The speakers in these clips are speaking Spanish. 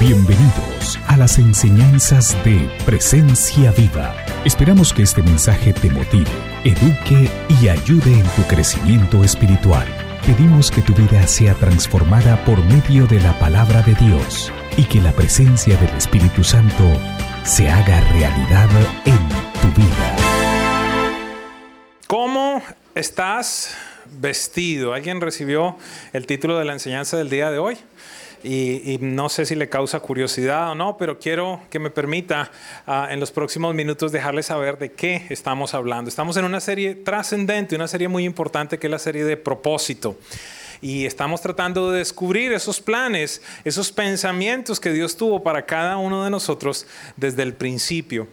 Bienvenidos a las enseñanzas de Presencia Viva. Esperamos que este mensaje te motive, eduque y ayude en tu crecimiento espiritual. Pedimos que tu vida sea transformada por medio de la palabra de Dios y que la presencia del Espíritu Santo se haga realidad en tu vida. ¿Cómo estás vestido? ¿Alguien recibió el título de la enseñanza del día de hoy? Y, no sé si le causa curiosidad o no, pero quiero que me permita ah, en los próximos minutos dejarles saber de qué estamos hablando. Estamos en una serie trascendente, una serie muy importante que es la serie de propósito y estamos tratando de descubrir esos planes, esos pensamientos que Dios tuvo para cada uno de nosotros desde el principio.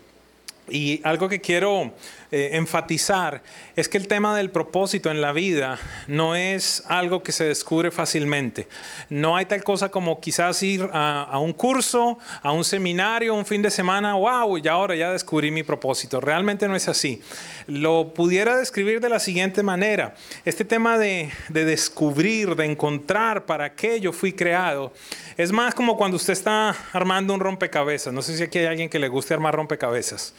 Y algo que quiero eh, enfatizar es que el tema del propósito en la vida no es algo que se descubre fácilmente. No hay tal cosa como quizás ir a, un curso, a un seminario, un fin de semana, wow, y ahora ya descubrí mi propósito. Realmente no es así. Lo pudiera describir de la siguiente manera. Este tema de, de descubrir, de encontrar para qué yo fui creado, es más como cuando usted está armando un rompecabezas. No sé si aquí hay alguien que le guste armar rompecabezas.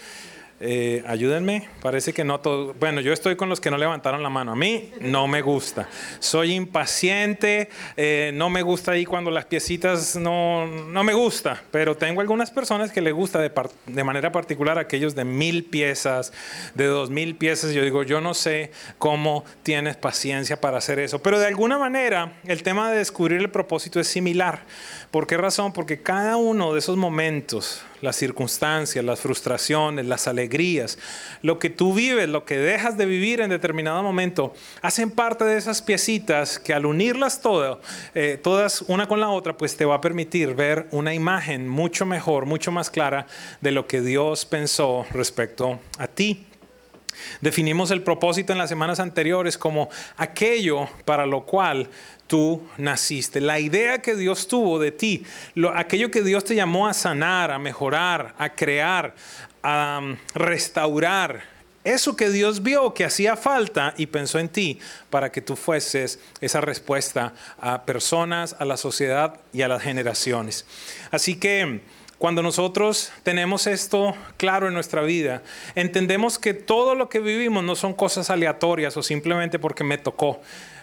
Eh, ayúdenme, parece que no todo. Bueno, yo estoy con los que no levantaron la mano. A mí no me gusta. Soy impaciente, eh, no me gusta ahí cuando las piecitas no, no me gusta, pero tengo algunas personas que le gusta de, de manera particular aquellos de mil piezas, de dos mil piezas. Yo digo, yo no sé cómo tienes paciencia para hacer eso, pero de alguna manera el tema de descubrir el propósito es similar. ¿Por qué razón? Porque cada uno de esos momentos, las circunstancias, las frustraciones, las alegrías, lo que tú vives, lo que dejas de vivir en determinado momento, hacen parte de esas piecitas que al unirlas todas, eh, todas una con la otra, pues te va a permitir ver una imagen mucho mejor, mucho más clara de lo que Dios pensó respecto a ti. Definimos el propósito en las semanas anteriores como aquello para lo cual tú naciste. La idea que Dios tuvo de ti, aquello que Dios te llamó a sanar, a mejorar, a crear, a um, restaurar. Eso que Dios vio que hacía falta y pensó en ti para que tú fueses esa respuesta a personas, a la sociedad y a las generaciones. Así que cuando nosotros tenemos esto claro en nuestra vida, entendemos que todo lo que vivimos no son cosas aleatorias o simplemente porque me tocó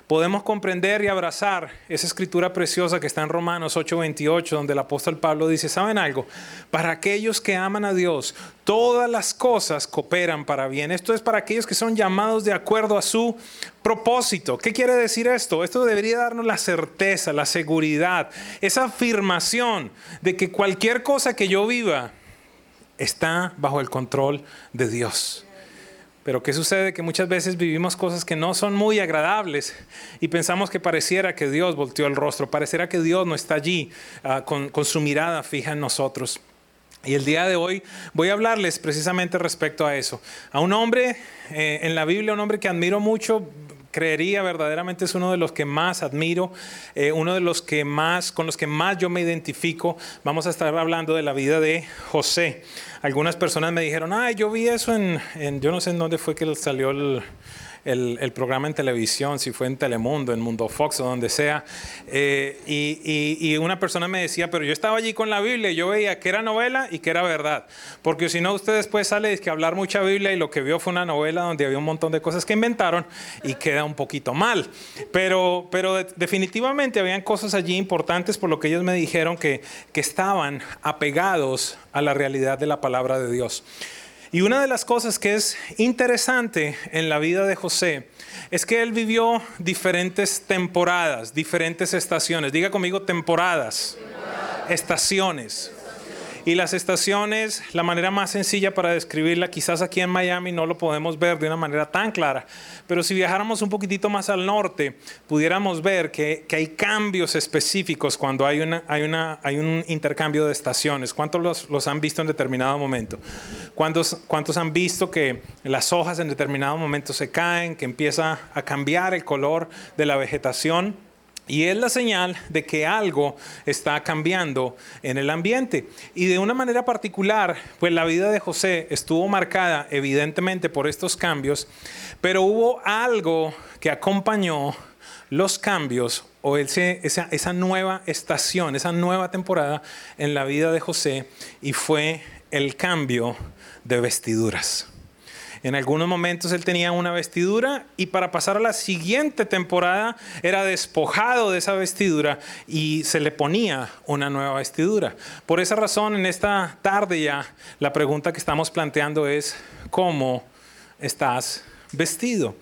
podemos comprender y abrazar esa escritura preciosa que está en Romanos 8:28, donde el apóstol Pablo dice, ¿saben algo? Para aquellos que aman a Dios, todas las cosas cooperan para bien. Esto es para aquellos que son llamados de acuerdo a su propósito. ¿Qué quiere decir esto? Esto debería darnos la certeza, la seguridad, esa afirmación de que cualquier cosa que yo viva está bajo el control de Dios. Pero ¿qué sucede? Que muchas veces vivimos cosas que no son muy agradables y pensamos que pareciera que Dios volteó el rostro, pareciera que Dios no está allí ah, con, su mirada fija en nosotros. Y el día de hoy voy a hablarles precisamente respecto a eso. A un hombre eh, en la Biblia, un hombre que admiro mucho, creería verdaderamente es uno de los que más admiro, eh, uno de los que más, con los que más yo me identifico. Vamos a estar hablando de la vida de José algunas personas me dijeron, ay, yo vi eso en, en yo no sé en dónde fue que salió el, el, programa en televisión, si fue en Telemundo, en Mundo Fox o donde sea. Eh, y, una persona me decía, pero yo estaba allí con la Biblia y yo veía que era novela y que era verdad. Porque si no, usted después sale que hablar mucha Biblia y lo que vio fue una novela donde había un montón de cosas que inventaron y queda un poquito mal. Pero, pero definitivamente habían cosas allí importantes por lo que ellos me dijeron que, que estaban apegados a la realidad de la palabra de Dios. Y una de las cosas que es interesante en la vida de José es que él vivió diferentes temporadas, diferentes estaciones. Diga conmigo temporadas, estaciones. Y las estaciones, la manera más sencilla para describirla, quizás aquí en Miami no lo podemos ver de una manera tan clara, pero si viajáramos un poquitito más al norte, pudiéramos ver que, hay cambios específicos cuando hay, una, hay, una, hay un intercambio de estaciones. ¿Cuántos los, los han visto en determinado momento? ¿Cuántos, ¿Cuántos han visto que las hojas en determinado momento se caen, que empieza a cambiar el color de la vegetación? Y es la señal de que algo está cambiando en el ambiente. Y de una manera particular, pues la vida de José estuvo marcada evidentemente por estos cambios, pero hubo algo que acompañó los cambios o esa nueva estación, esa nueva temporada en la vida de José y fue el cambio de vestiduras. En algunos momentos él tenía una vestidura y para pasar a la siguiente temporada era despojado de esa vestidura y se le ponía una nueva vestidura. Por esa razón, en esta tarde ya, la pregunta que estamos planteando es, ¿cómo estás vestido?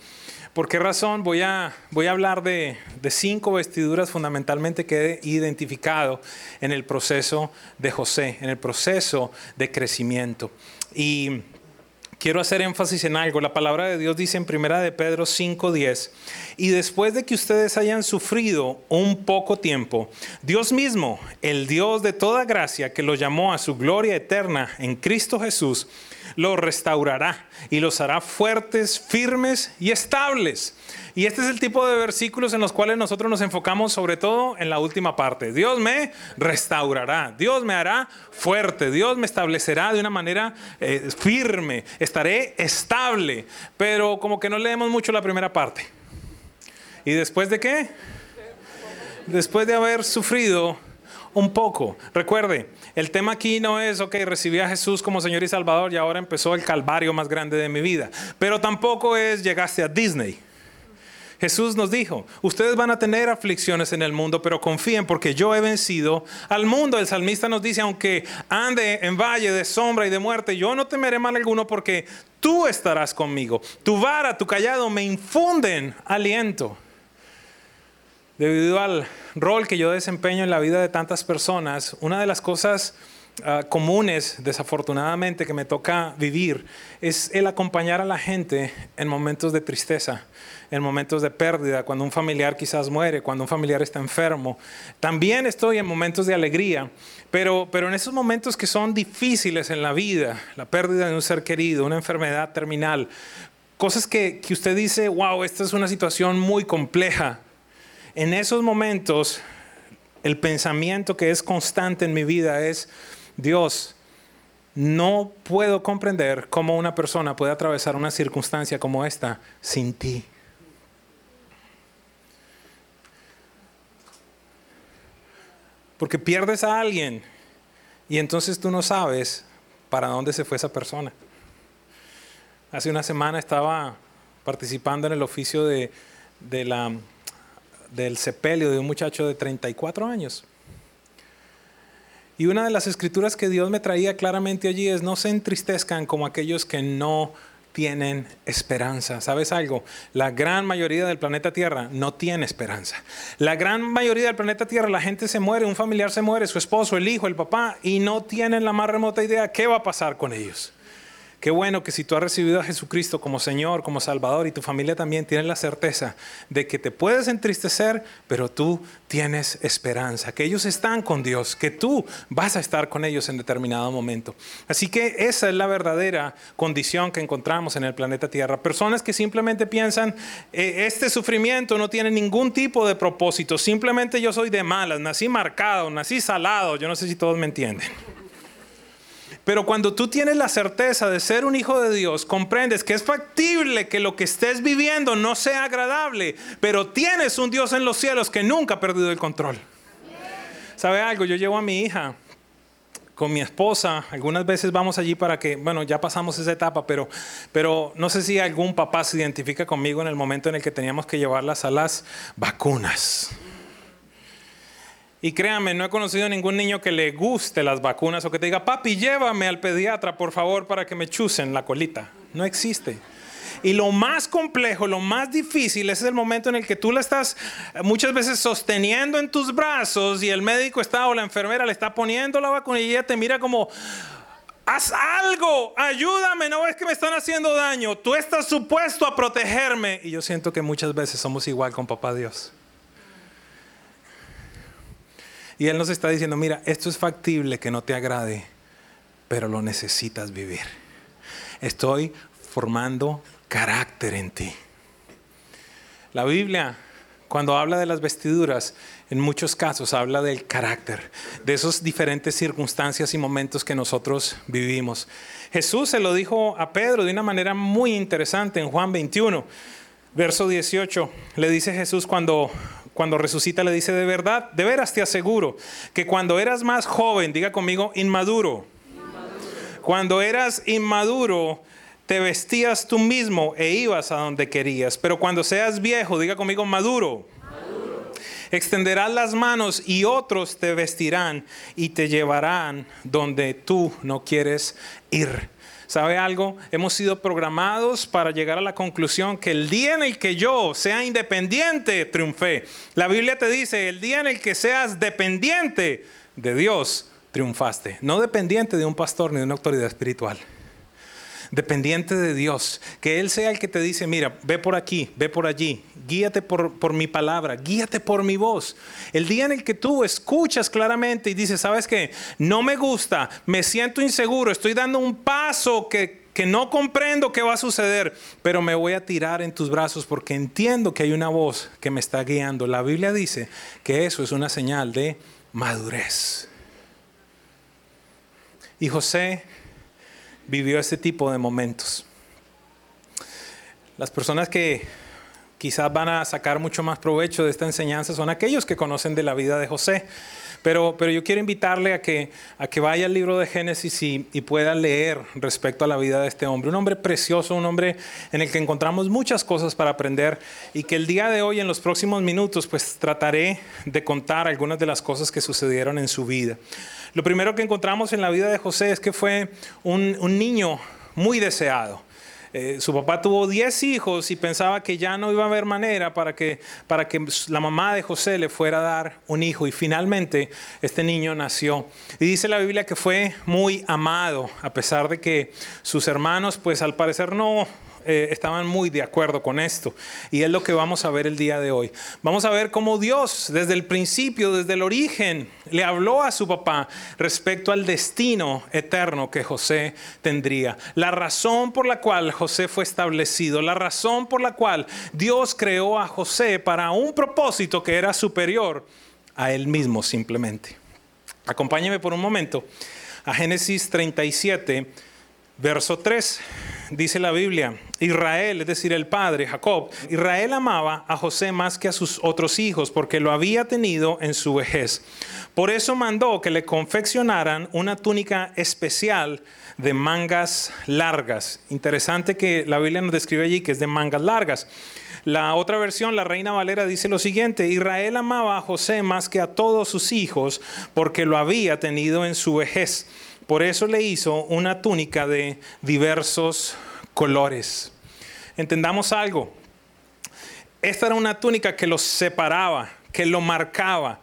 ¿Por qué razón? Voy a, voy a hablar de, de, cinco vestiduras fundamentalmente que he identificado en el proceso de José, en el proceso de crecimiento. Y quiero hacer énfasis en algo. La palabra de Dios dice en primera de Pedro 5:10, y después de que ustedes hayan sufrido un poco tiempo, Dios mismo, el Dios de toda gracia que los llamó a su gloria eterna en Cristo Jesús, los restaurará y los hará fuertes, firmes y estables. Y este es el tipo de versículos en los cuales nosotros nos enfocamos sobre todo en la última parte. Dios me restaurará, Dios me hará fuerte, Dios me establecerá de una manera eh, firme, estaré estable. Pero como que no leemos mucho la primera parte. ¿Y después de qué? Después de haber sufrido un poco. Recuerde, el tema aquí no es, ok, recibí a Jesús como Señor y Salvador y ahora empezó el calvario más grande de mi vida. Pero tampoco es llegaste a Disney. Jesús nos dijo, ustedes van a tener aflicciones en el mundo, pero confíen porque yo he vencido al mundo. El salmista nos dice, aunque ande en valle de sombra y de muerte, yo no temeré mal alguno porque tú estarás conmigo. Tu vara, tu callado me infunden aliento. Debido al rol que yo desempeño en la vida de tantas personas, una de las cosas uh, comunes, desafortunadamente, que me toca vivir es el acompañar a la gente en momentos de tristeza, en momentos de pérdida, cuando un familiar quizás muere, cuando un familiar está enfermo. También estoy en momentos de alegría, pero, pero en esos momentos que son difíciles en la vida, la pérdida de un ser querido, una enfermedad terminal, cosas que, que usted dice, wow, esta es una situación muy compleja en esos momentos, el pensamiento que es constante en mi vida es, Dios, no puedo comprender cómo una persona puede atravesar una circunstancia como esta sin ti. Porque pierdes a alguien y entonces tú no sabes para dónde se fue esa persona. Hace una semana estaba participando en el oficio de, de la del sepelio de un muchacho de 34 años. Y una de las escrituras que Dios me traía claramente allí es, no se entristezcan como aquellos que no tienen esperanza. ¿Sabes algo? La gran mayoría del planeta Tierra no tiene esperanza. La gran mayoría del planeta Tierra, la gente se muere, un familiar se muere, su esposo, el hijo, el papá, y no tienen la más remota idea qué va a pasar con ellos. Qué bueno que si tú has recibido a Jesucristo como Señor, como Salvador y tu familia también tienes la certeza de que te puedes entristecer, pero tú tienes esperanza, que ellos están con Dios, que tú vas a estar con ellos en determinado momento. Así que esa es la verdadera condición que encontramos en el planeta Tierra. Personas que simplemente piensan, eh, este sufrimiento no tiene ningún tipo de propósito, simplemente yo soy de malas, nací marcado, nací salado, yo no sé si todos me entienden. Pero cuando tú tienes la certeza de ser un hijo de Dios, comprendes que es factible que lo que estés viviendo no sea agradable, pero tienes un Dios en los cielos que nunca ha perdido el control. ¿Sabe algo? Yo llevo a mi hija con mi esposa, algunas veces vamos allí para que, bueno, ya pasamos esa etapa, pero, pero no sé si algún papá se identifica conmigo en el momento en el que teníamos que llevarlas a las vacunas. Y créanme, no he conocido ningún niño que le guste las vacunas o que te diga, papi, llévame al pediatra, por favor, para que me chusen la colita. No existe. Y lo más complejo, lo más difícil es el momento en el que tú la estás muchas veces sosteniendo en tus brazos y el médico está o la enfermera le está poniendo la vacuna y ella te mira como, haz algo, ayúdame, no ves que me están haciendo daño, tú estás supuesto a protegerme. Y yo siento que muchas veces somos igual con papá Dios. Y Él nos está diciendo, mira, esto es factible que no te agrade, pero lo necesitas vivir. Estoy formando carácter en ti. La Biblia, cuando habla de las vestiduras, en muchos casos habla del carácter, de esas diferentes circunstancias y momentos que nosotros vivimos. Jesús se lo dijo a Pedro de una manera muy interesante en Juan 21, verso 18. Le dice Jesús cuando cuando resucita le dice, de verdad, de veras te aseguro, que cuando eras más joven, diga conmigo, inmaduro. Cuando eras inmaduro, te vestías tú mismo e ibas a donde querías. Pero cuando seas viejo, diga conmigo, maduro. Extenderás las manos y otros te vestirán y te llevarán donde tú no quieres ir. ¿Sabe algo? Hemos sido programados para llegar a la conclusión que el día en el que yo sea independiente, triunfé. La Biblia te dice, el día en el que seas dependiente de Dios, triunfaste. No dependiente de un pastor ni de una autoridad espiritual dependiente de Dios, que Él sea el que te dice, mira, ve por aquí, ve por allí, guíate por, por mi palabra, guíate por mi voz. El día en el que tú escuchas claramente y dices, ¿sabes qué? No me gusta, me siento inseguro, estoy dando un paso que, que no comprendo qué va a suceder, pero me voy a tirar en tus brazos porque entiendo que hay una voz que me está guiando. La Biblia dice que eso es una señal de madurez. Y José vivió este tipo de momentos. Las personas que quizás van a sacar mucho más provecho de esta enseñanza son aquellos que conocen de la vida de José. Pero, pero yo quiero invitarle a que, a que vaya al libro de Génesis y, y, pueda leer respecto a la vida de este hombre. Un hombre precioso, un hombre en el que encontramos muchas cosas para aprender y que el día de hoy, en los próximos minutos, pues trataré de contar algunas de las cosas que sucedieron en su vida. Lo primero que encontramos en la vida de José es que fue un, niño muy deseado. Eh, su papá tuvo 10 hijos y pensaba que ya no iba a haber manera para que, para que la mamá de José le fuera a dar un hijo. Y finalmente este niño nació. Y dice la Biblia que fue muy amado, a pesar de que sus hermanos, pues al parecer no, eh, estaban muy de acuerdo con esto. Y es lo que vamos a ver el día de hoy. Vamos a ver cómo Dios desde el principio, desde el origen, le habló a su papá respecto al destino eterno que José tendría. La razón por la cual José fue establecido, la razón por la cual Dios creó a José para un propósito que era superior a él mismo simplemente. Acompáñeme por un momento a Génesis 37, verso 3 dice la Biblia, Israel, es decir, el padre, Jacob, Israel amaba a José más que a sus otros hijos porque lo había tenido en su vejez. Por eso mandó que le confeccionaran una túnica especial de mangas largas. Interesante que la Biblia nos describe allí que es de mangas largas. La otra versión, la Reina Valera, dice lo siguiente, Israel amaba a José más que a todos sus hijos porque lo había tenido en su vejez. Por eso le hizo una túnica de diversos colores. Entendamos algo. Esta era una túnica que lo separaba, que lo marcaba,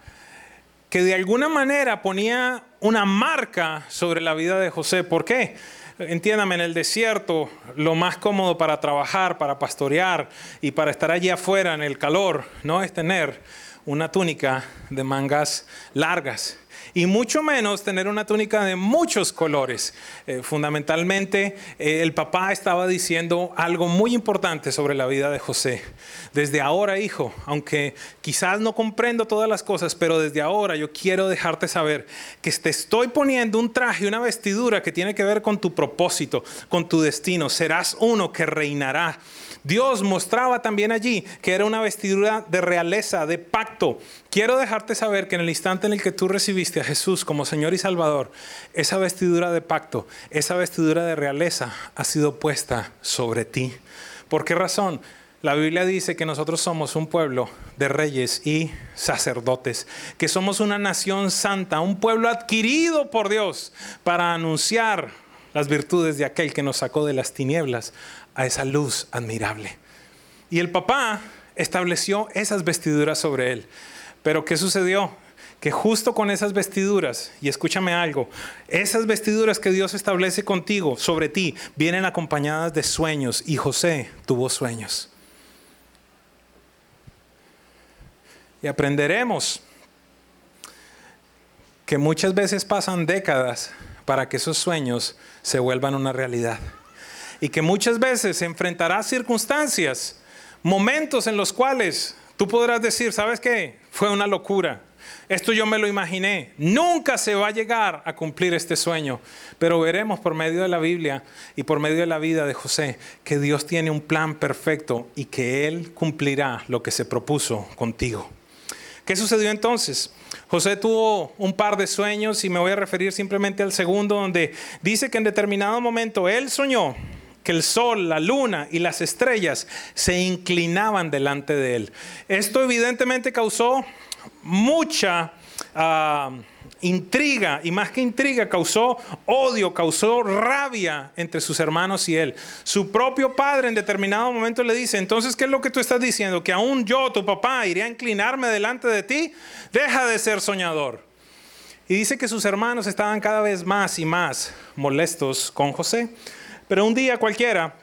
que de alguna manera ponía una marca sobre la vida de José. ¿Por qué? Entiéndame, en el desierto lo más cómodo para trabajar, para pastorear y para estar allí afuera en el calor, no es tener una túnica de mangas largas y mucho menos tener una túnica de muchos colores. Eh, fundamentalmente, eh, el papá estaba diciendo algo muy importante sobre la vida de José. Desde ahora, hijo, aunque quizás no comprendo todas las cosas, pero desde ahora yo quiero dejarte saber que te estoy poniendo un traje, una vestidura que tiene que ver con tu propósito, con tu destino. Serás uno que reinará Dios mostraba también allí que era una vestidura de realeza, de pacto. Quiero dejarte saber que en el instante en el que tú recibiste a Jesús como Señor y Salvador, esa vestidura de pacto, esa vestidura de realeza ha sido puesta sobre ti. ¿Por qué razón? La Biblia dice que nosotros somos un pueblo de reyes y sacerdotes, que somos una nación santa, un pueblo adquirido por Dios para anunciar las virtudes de aquel que nos sacó de las tinieblas a esa luz admirable. Y el papá estableció esas vestiduras sobre él. Pero ¿qué sucedió? Que justo con esas vestiduras, y escúchame algo, esas vestiduras que Dios establece contigo, sobre ti, vienen acompañadas de sueños. Y José tuvo sueños. Y aprenderemos que muchas veces pasan décadas para que esos sueños se vuelvan una realidad y que muchas veces enfrentarás circunstancias, momentos en los cuales tú podrás decir, ¿sabes qué? Fue una locura. Esto yo me lo imaginé. Nunca se va a llegar a cumplir este sueño. Pero veremos por medio de la Biblia y por medio de la vida de José que Dios tiene un plan perfecto y que Él cumplirá lo que se propuso contigo. ¿Qué sucedió entonces? José tuvo un par de sueños y me voy a referir simplemente al segundo, donde dice que en determinado momento él soñó que el sol, la luna y las estrellas se inclinaban delante de él. Esto evidentemente causó mucha... Ah, intriga, y más que intriga, causó odio, causó rabia entre sus hermanos y él. Su propio padre en determinado momento le dice, entonces, ¿qué es lo que tú estás diciendo? Que aún yo, tu papá, iría a inclinarme delante de ti. Deja de ser soñador. Y dice que sus hermanos estaban cada vez más y más molestos con José. Pero un día cualquiera,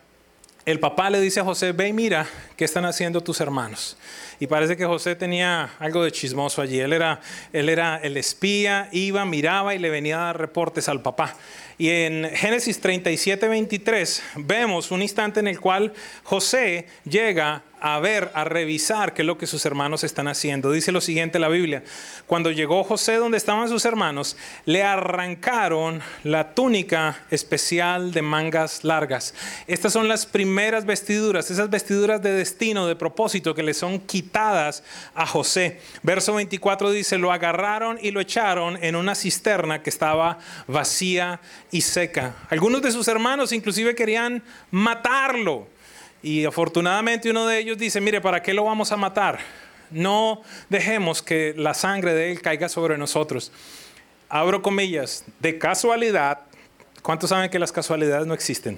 el papá le dice a José, ve y mira qué están haciendo tus hermanos. Y parece que José tenía algo de chismoso allí. Él era, él era el espía, iba, miraba y le venía a dar reportes al papá. Y en Génesis 37, 23 vemos un instante en el cual José llega a ver, a revisar qué es lo que sus hermanos están haciendo. Dice lo siguiente la Biblia. Cuando llegó José donde estaban sus hermanos, le arrancaron la túnica especial de mangas largas. Estas son las primeras vestiduras, esas vestiduras de destino, de propósito que le son quitadas a José. Verso 24 dice, lo agarraron y lo echaron en una cisterna que estaba vacía y seca. Algunos de sus hermanos inclusive querían matarlo. Y afortunadamente uno de ellos dice, mire, ¿para qué lo vamos a matar? No dejemos que la sangre de él caiga sobre nosotros. Abro comillas, de casualidad, ¿cuántos saben que las casualidades no existen?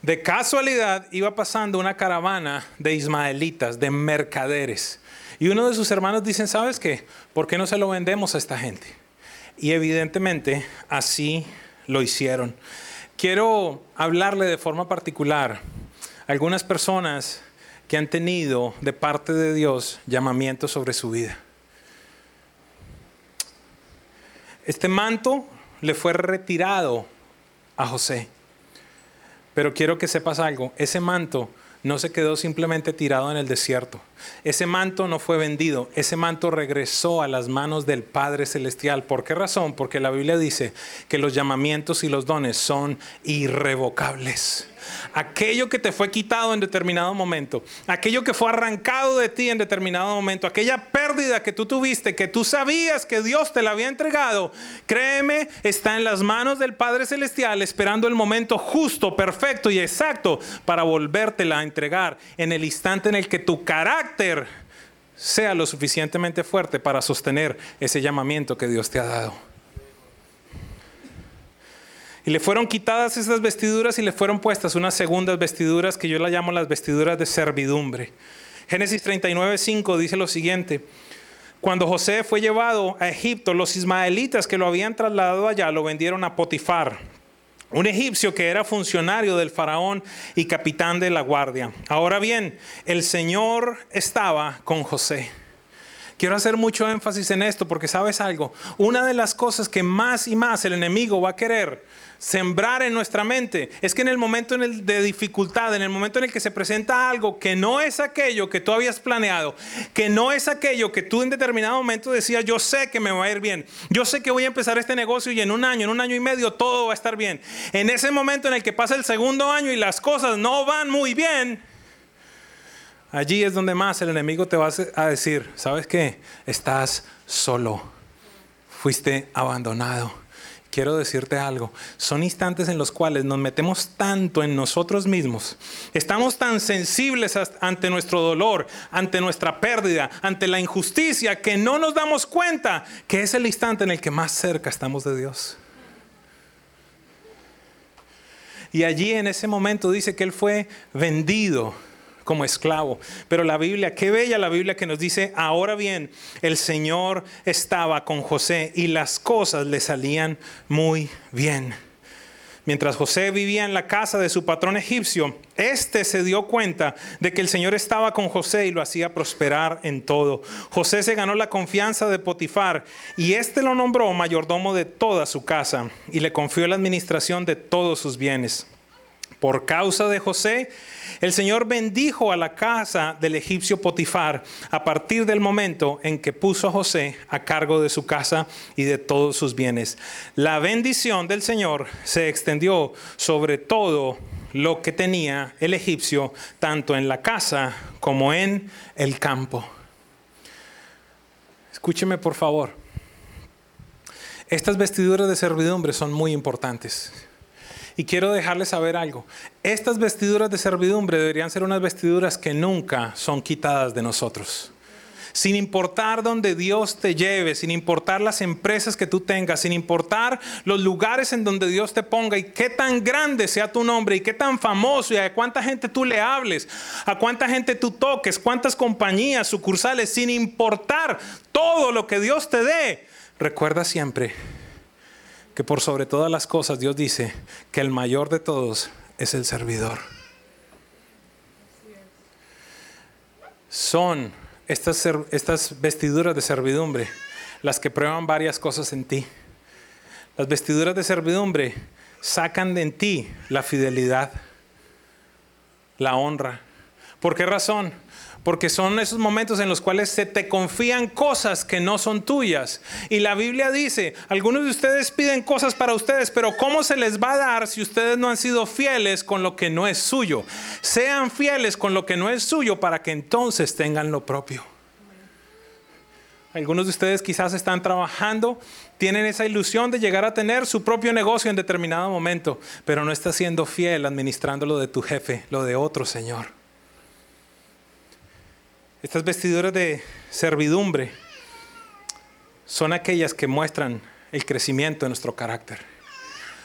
De casualidad iba pasando una caravana de ismaelitas, de mercaderes. Y uno de sus hermanos dice, ¿sabes qué? ¿Por qué no se lo vendemos a esta gente? Y evidentemente así lo hicieron. Quiero hablarle de forma particular a algunas personas que han tenido de parte de Dios llamamiento sobre su vida. Este manto le fue retirado a José. Pero quiero que sepas algo, ese manto no se quedó simplemente tirado en el desierto. Ese manto no fue vendido, ese manto regresó a las manos del Padre Celestial. ¿Por qué razón? Porque la Biblia dice que los llamamientos y los dones son irrevocables aquello que te fue quitado en determinado momento, aquello que fue arrancado de ti en determinado momento, aquella pérdida que tú tuviste, que tú sabías que Dios te la había entregado, créeme, está en las manos del Padre Celestial esperando el momento justo, perfecto y exacto para volvértela a entregar en el instante en el que tu carácter sea lo suficientemente fuerte para sostener ese llamamiento que Dios te ha dado. Y le fueron quitadas esas vestiduras y le fueron puestas unas segundas vestiduras que yo las llamo las vestiduras de servidumbre. Génesis 39, 5 dice lo siguiente. Cuando José fue llevado a Egipto, los ismaelitas que lo habían trasladado allá lo vendieron a Potifar, un egipcio que era funcionario del faraón y capitán de la guardia. Ahora bien, el Señor estaba con José. Quiero hacer mucho énfasis en esto porque sabes algo, una de las cosas que más y más el enemigo va a querer sembrar en nuestra mente es que en el momento de dificultad, en el momento en el que se presenta algo que no es aquello que tú habías planeado, que no es aquello que tú en determinado momento decías, yo sé que me va a ir bien, yo sé que voy a empezar este negocio y en un año, en un año y medio todo va a estar bien. En ese momento en el que pasa el segundo año y las cosas no van muy bien, allí es donde más el enemigo te va a decir, ¿sabes qué? Estás solo, fuiste abandonado quiero decirte algo. Son instantes en los cuales nos metemos tanto en nosotros mismos. Estamos tan sensibles ante nuestro dolor, ante nuestra pérdida, ante la injusticia, que no nos damos cuenta que es el instante en el que más cerca estamos de Dios. Y allí en ese momento dice que Él fue vendido como esclavo. Pero la Biblia, qué bella la Biblia que nos dice, ahora bien, el Señor estaba con José y las cosas le salían muy bien. Mientras José vivía en la casa de su patrón egipcio, éste se dio cuenta de que el Señor estaba con José y lo hacía prosperar en todo. José se ganó la confianza de Potifar y éste lo nombró mayordomo de toda su casa y le confió la administración de todos sus bienes. Por causa de José, el Señor bendijo a la casa del egipcio Potifar a partir del momento en que puso a José a cargo de su casa y de todos sus bienes. La bendición del Señor se extendió sobre todo lo que tenía el egipcio, tanto en la casa como en el campo. Escúcheme por favor. Estas vestiduras de servidumbre son muy importantes. Y quiero dejarles saber algo. Estas vestiduras de servidumbre deberían ser unas vestiduras que nunca son quitadas de nosotros sin importar dónde Dios te lleve, sin importar las empresas que tú tengas, sin importar los lugares en donde Dios te ponga y qué tan grande sea tu nombre y qué tan famoso y a cuánta gente tú le hables, a cuánta gente tú toques, cuántas compañías, sucursales, sin importar todo lo que Dios te dé, recuerda siempre que por sobre todas las cosas Dios dice que el mayor de todos es el servidor. Son estas, vestiduras de servidumbre, las que prueban varias cosas en ti. Las vestiduras de servidumbre sacan de en ti la fidelidad, la honra. ¿Por qué razón? Porque son esos momentos en los cuales se te confían cosas que no son tuyas. Y la Biblia dice, algunos de ustedes piden cosas para ustedes, pero ¿cómo se les va a dar si ustedes no han sido fieles con lo que no es suyo? Sean fieles con lo que no es suyo para que entonces tengan lo propio. Algunos de ustedes quizás están trabajando, tienen esa ilusión de llegar a tener su propio negocio en determinado momento, pero no estás siendo fiel administrando lo de tu jefe, lo de otro Señor. Estas vestiduras de servidumbre son aquellas que muestran el crecimiento de nuestro carácter.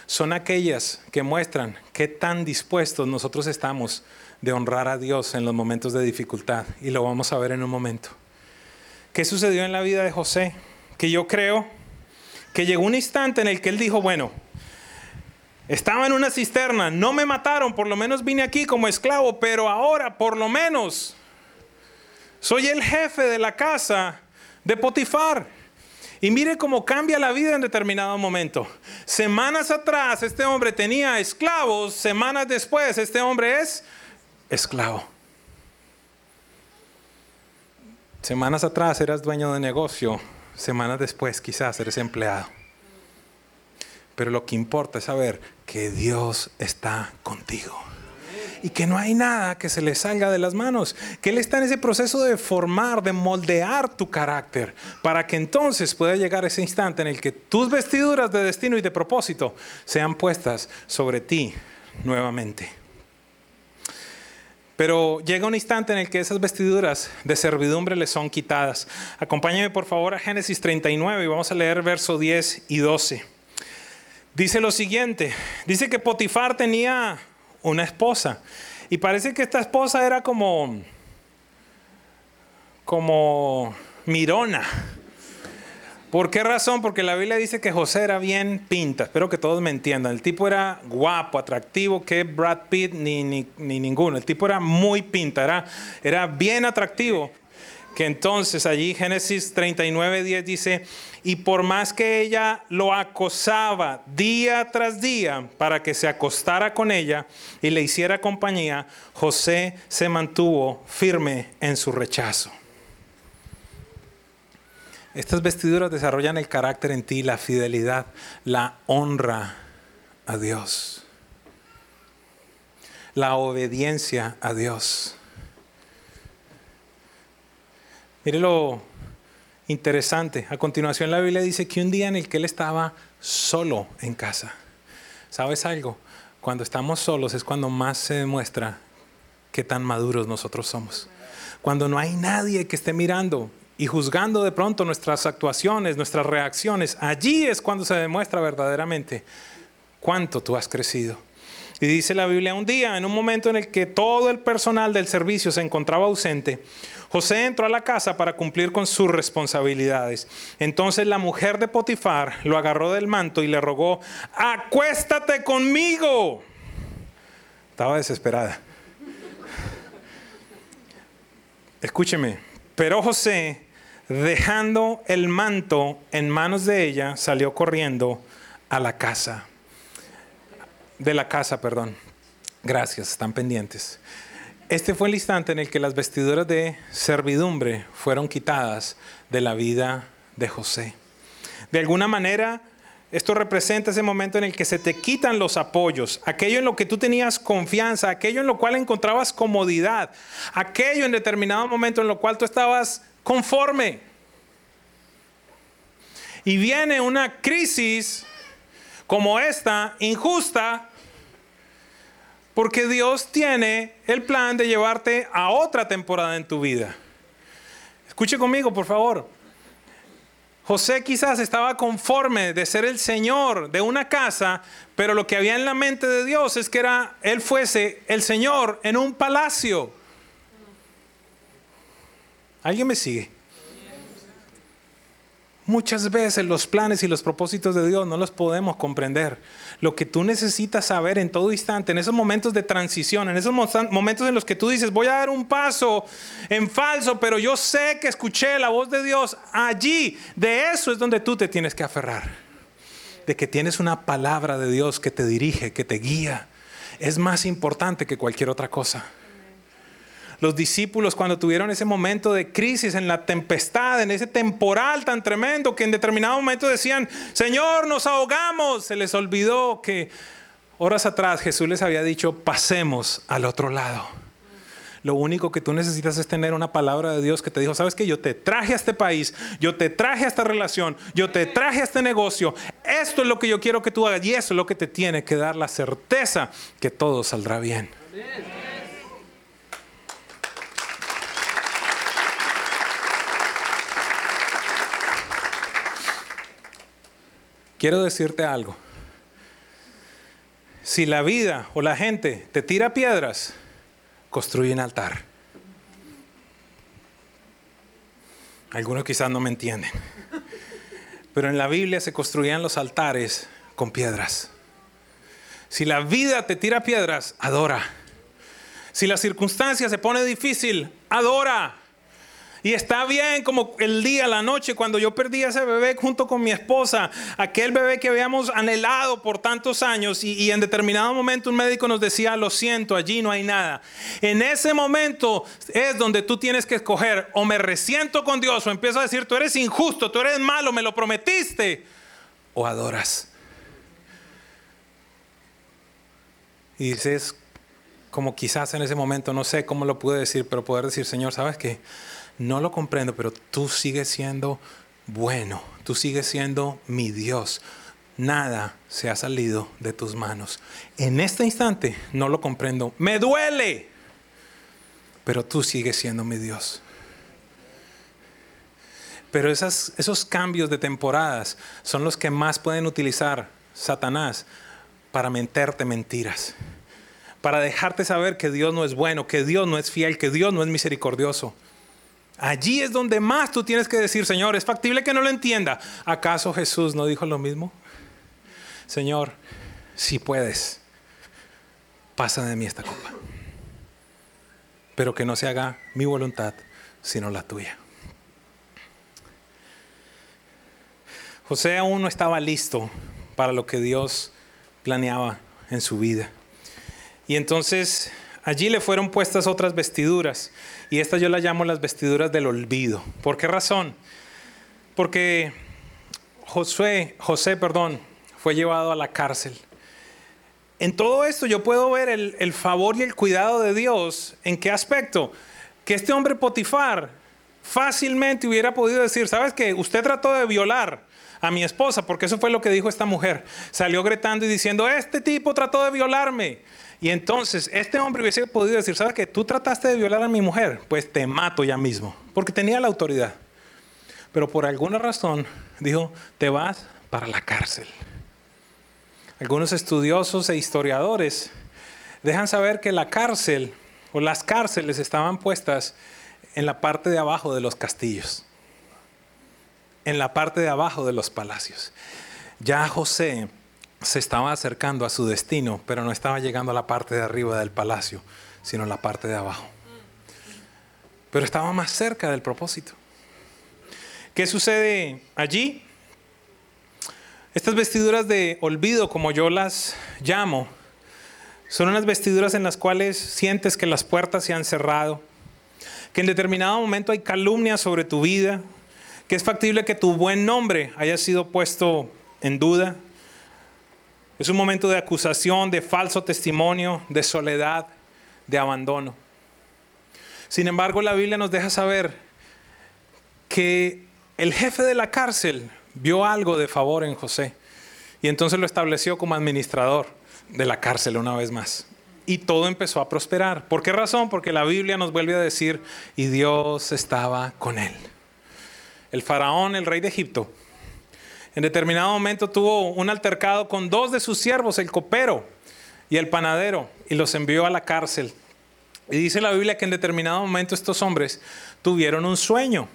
Son aquellas que muestran qué tan dispuestos nosotros estamos de honrar a Dios en los momentos de dificultad. Y lo vamos a ver en un momento. ¿Qué sucedió en la vida de José? Que yo creo que llegó un instante en el que él dijo, bueno, estaba en una cisterna, no me mataron, por lo menos vine aquí como esclavo, pero ahora por lo menos soy el jefe de la casa de Potifar. Y mire cómo cambia la vida en determinado momento. Semanas atrás este hombre tenía esclavos, semanas después este hombre es esclavo. Semanas atrás eras dueño de negocio, semanas después quizás eres empleado. Pero lo que importa es saber que Dios está contigo y que no hay nada que se le salga de las manos, que Él está en ese proceso de formar, de moldear tu carácter, para que entonces pueda llegar ese instante en el que tus vestiduras de destino y de propósito sean puestas sobre ti nuevamente. Pero llega un instante en el que esas vestiduras de servidumbre le son quitadas. Acompáñame por favor a Génesis 39 y vamos a leer verso 10 y 12. Dice lo siguiente, dice que Potifar tenía una esposa. Y parece que esta esposa era como, como mirona. ¿Por qué razón? Porque la Biblia dice que José era bien pinta. Espero que todos me entiendan. El tipo era guapo, atractivo, que Brad Pitt ni, ni, ni ninguno. El tipo era muy pinta, era, era bien atractivo que entonces allí Génesis 39, 10 dice, y por más que ella lo acosaba día tras día para que se acostara con ella y le hiciera compañía, José se mantuvo firme en su rechazo. Estas vestiduras desarrollan el carácter en ti, la fidelidad, la honra a Dios, la obediencia a Dios. Mire lo interesante. A continuación la Biblia dice que un día en el que él estaba solo en casa. ¿Sabes algo? Cuando estamos solos es cuando más se demuestra qué tan maduros nosotros somos. Cuando no hay nadie que esté mirando y juzgando de pronto nuestras actuaciones, nuestras reacciones, allí es cuando se demuestra verdaderamente cuánto tú has crecido. Y dice la Biblia, un día, en un momento en el que todo el personal del servicio se encontraba ausente, José entró a la casa para cumplir con sus responsabilidades. Entonces la mujer de Potifar lo agarró del manto y le rogó, acuéstate conmigo. Estaba desesperada. Escúcheme, pero José, dejando el manto en manos de ella, salió corriendo a la casa. De la casa, perdón. Gracias, están pendientes. Este fue el instante en el que las vestiduras de servidumbre fueron quitadas de la vida de José. De alguna manera, esto representa ese momento en el que se te quitan los apoyos, aquello en lo que tú tenías confianza, aquello en lo cual encontrabas comodidad, aquello en determinado momento en lo cual tú estabas conforme. Y viene una crisis como esta, injusta, porque Dios tiene el plan de llevarte a otra temporada en tu vida. Escuche conmigo, por favor. José quizás estaba conforme de ser el señor de una casa, pero lo que había en la mente de Dios es que era él fuese el señor en un palacio. ¿Alguien me sigue? Muchas veces los planes y los propósitos de Dios no los podemos comprender. Lo que tú necesitas saber en todo instante, en esos momentos de transición, en esos momentos en los que tú dices, voy a dar un paso en falso, pero yo sé que escuché la voz de Dios, allí, de eso es donde tú te tienes que aferrar. De que tienes una palabra de Dios que te dirige, que te guía. Es más importante que cualquier otra cosa los discípulos cuando tuvieron ese momento de crisis, en la tempestad, en ese temporal tan tremendo que en determinado momento decían, Señor, nos ahogamos. Se les olvidó que horas atrás Jesús les había dicho, pasemos al otro lado. Lo único que tú necesitas es tener una palabra de Dios que te dijo, sabes que yo te traje a este país, yo te traje a esta relación, yo te traje a este negocio. Esto es lo que yo quiero que tú hagas y eso es lo que te tiene que dar la certeza que todo saldrá bien. Quiero decirte algo. Si la vida o la gente te tira piedras, construye un altar. Algunos quizás no me entienden. Pero en la Biblia se construían los altares con piedras. Si la vida te tira piedras, adora. Si la circunstancia se pone difícil, adora. Y está bien como el día, la noche, cuando yo perdí a ese bebé junto con mi esposa, aquel bebé que habíamos anhelado por tantos años y, en determinado momento un médico nos decía, lo siento, allí no hay nada. En ese momento es donde tú tienes que escoger o me resiento con Dios o empiezo a decir, tú eres injusto, tú eres malo, me lo prometiste, o adoras. Y dices, como quizás en ese momento, no sé cómo lo pude decir, pero poder decir, Señor, ¿sabes qué? No lo comprendo, pero tú sigues siendo bueno, tú sigues siendo mi Dios. Nada se ha salido de tus manos. En este instante no lo comprendo. Me duele, pero tú sigues siendo mi Dios. Pero esos cambios de temporadas son los que más pueden utilizar Satanás para menterte mentiras. Para dejarte saber que Dios no es bueno, que Dios no es fiel, que Dios no es misericordioso. Allí es donde más tú tienes que decir, Señor, es factible que no lo entienda. ¿Acaso Jesús no dijo lo mismo? Señor, si puedes, pasa de mí esta copa. Pero que no se haga mi voluntad, sino la tuya. José aún no estaba listo para lo que Dios planeaba en su vida. Y entonces allí le fueron puestas otras vestiduras. Y estas yo las llamo las vestiduras del olvido. ¿Por qué razón? Porque Josué, José, perdón, fue llevado a la cárcel. En todo esto yo puedo ver el, el favor y el cuidado de Dios. ¿En qué aspecto? Que este hombre Potifar fácilmente hubiera podido decir, ¿sabes qué? Usted trató de violar a mi esposa, porque eso fue lo que dijo esta mujer. Salió gritando y diciendo, este tipo trató de violarme. Y entonces este hombre hubiese podido decir, ¿sabes qué? Tú trataste de violar a mi mujer, pues te mato ya mismo, porque tenía la autoridad. Pero por alguna razón dijo, te vas para la cárcel. Algunos estudiosos e historiadores dejan saber que la cárcel o las cárceles estaban puestas en la parte de abajo de los castillos, en la parte de abajo de los palacios. Ya José se estaba acercando a su destino, pero no estaba llegando a la parte de arriba del palacio, sino a la parte de abajo. Pero estaba más cerca del propósito. ¿Qué sucede allí? Estas vestiduras de olvido, como yo las llamo, son unas vestiduras en las cuales sientes que las puertas se han cerrado, que en determinado momento hay calumnia sobre tu vida, que es factible que tu buen nombre haya sido puesto en duda, es un momento de acusación, de falso testimonio, de soledad, de abandono. Sin embargo, la Biblia nos deja saber que el jefe de la cárcel vio algo de favor en José y entonces lo estableció como administrador de la cárcel una vez más. Y todo empezó a prosperar. ¿Por qué razón? Porque la Biblia nos vuelve a decir, y Dios estaba con él. El faraón, el rey de Egipto, en determinado momento tuvo un altercado con dos de sus siervos, el copero y el panadero, y los envió a la cárcel. Y dice la Biblia que en determinado momento estos hombres tuvieron un sueño.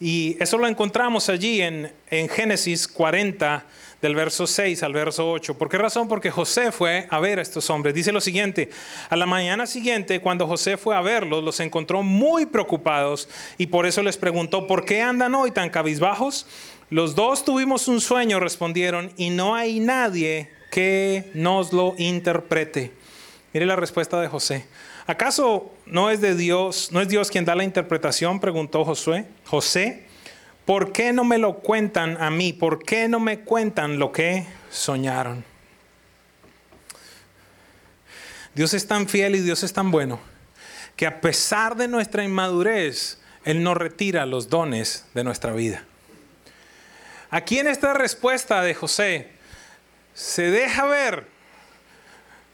Y eso lo encontramos allí en, en Génesis 40, del verso 6 al verso 8. ¿Por qué razón? Porque José fue a ver a estos hombres. Dice lo siguiente, a la mañana siguiente, cuando José fue a verlos, los encontró muy preocupados y por eso les preguntó, ¿por qué andan hoy tan cabizbajos? Los dos tuvimos un sueño, respondieron, y no hay nadie que nos lo interprete. Mire la respuesta de José. ¿Acaso no es de Dios, no es Dios quien da la interpretación? preguntó Josué. José, ¿por qué no me lo cuentan a mí? ¿Por qué no me cuentan lo que soñaron? Dios es tan fiel y Dios es tan bueno que a pesar de nuestra inmadurez, Él no retira los dones de nuestra vida. Aquí en esta respuesta de José se deja ver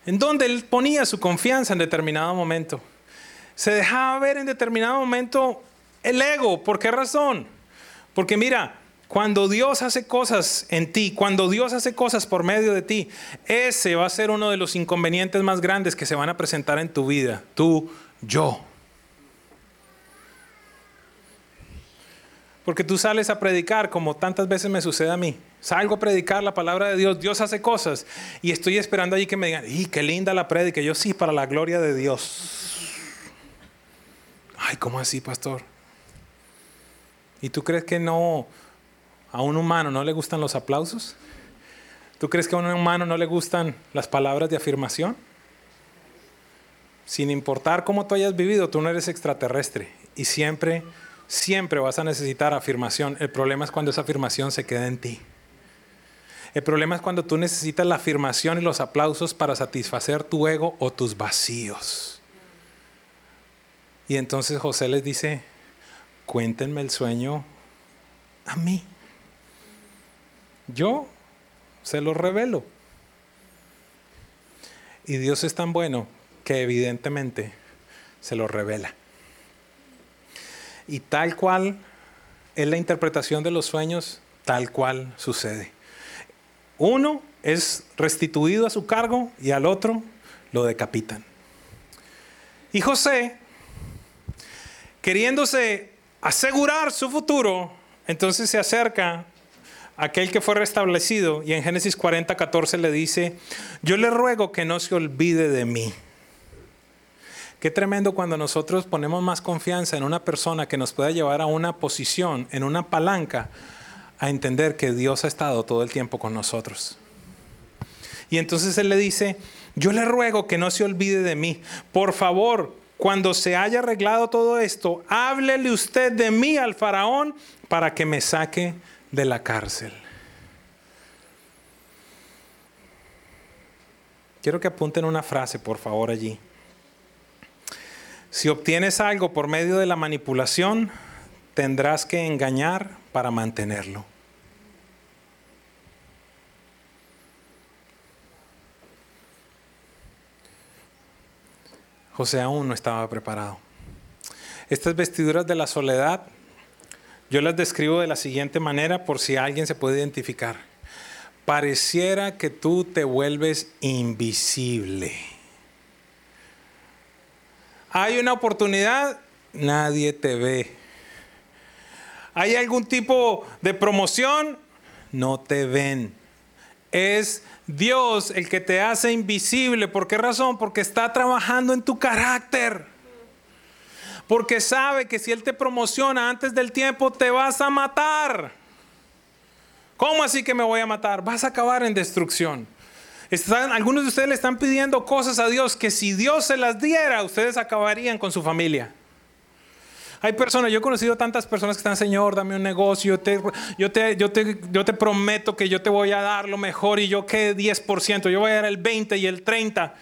en donde él ponía su confianza en determinado momento. Se dejaba ver en determinado momento el ego. ¿Por qué razón? Porque mira, cuando Dios hace cosas en ti, cuando Dios hace cosas por medio de ti, ese va a ser uno de los inconvenientes más grandes que se van a presentar en tu vida. Tú, yo. Porque tú sales a predicar como tantas veces me sucede a mí. Salgo a predicar la palabra de Dios, Dios hace cosas y estoy esperando allí que me digan, ¡y qué linda la predica! Yo sí, para la gloria de Dios. Ay, ¿cómo así, pastor? ¿Y tú crees que no, a un humano no le gustan los aplausos? ¿Tú crees que a un humano no le gustan las palabras de afirmación? Sin importar cómo tú hayas vivido, tú no eres extraterrestre y siempre Siempre vas a necesitar afirmación. El problema es cuando esa afirmación se queda en ti. El problema es cuando tú necesitas la afirmación y los aplausos para satisfacer tu ego o tus vacíos. Y entonces José les dice, cuéntenme el sueño a mí. Yo se lo revelo. Y Dios es tan bueno que evidentemente se lo revela. Y tal cual es la interpretación de los sueños, tal cual sucede. Uno es restituido a su cargo y al otro lo decapitan. Y José, queriéndose asegurar su futuro, entonces se acerca a aquel que fue restablecido y en Génesis 40, 14 le dice, yo le ruego que no se olvide de mí. Qué tremendo cuando nosotros ponemos más confianza en una persona que nos pueda llevar a una posición, en una palanca, a entender que Dios ha estado todo el tiempo con nosotros. Y entonces Él le dice, yo le ruego que no se olvide de mí. Por favor, cuando se haya arreglado todo esto, háblele usted de mí al faraón para que me saque de la cárcel. Quiero que apunten una frase, por favor, allí. Si obtienes algo por medio de la manipulación, tendrás que engañar para mantenerlo. José aún no estaba preparado. Estas vestiduras de la soledad, yo las describo de la siguiente manera por si alguien se puede identificar. Pareciera que tú te vuelves invisible hay una oportunidad, nadie te ve. Hay algún tipo de promoción, no te ven. Es Dios el que te hace invisible. ¿Por qué razón? Porque está trabajando en tu carácter. Porque sabe que si Él te promociona antes del tiempo, te vas a matar. ¿Cómo así que me voy a matar? Vas a acabar en destrucción algunos de ustedes le están pidiendo cosas a Dios que si Dios se las diera, ustedes acabarían con su familia. Hay personas, yo he conocido tantas personas que están, Señor, dame un negocio, yo te prometo que yo te voy a dar lo mejor y yo que 10%, yo voy a dar el 20 y el 30.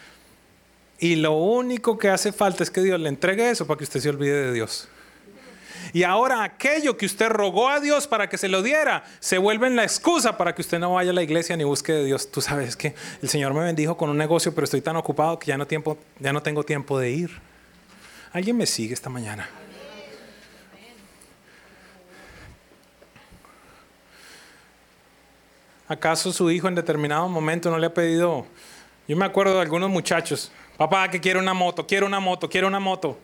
Y lo único que hace falta es que Dios le entregue eso para que usted se olvide de Dios. Y ahora aquello que usted rogó a Dios para que se lo diera, se vuelve en la excusa para que usted no vaya a la iglesia ni busque de Dios. Tú sabes que el Señor me bendijo con un negocio, pero estoy tan ocupado que ya no, tiempo, ya no tengo tiempo de ir. ¿Alguien me sigue esta mañana? ¿Acaso su hijo en determinado momento no le ha pedido? Yo me acuerdo de algunos muchachos, papá que quiere una moto, quiere una moto, quiere una moto.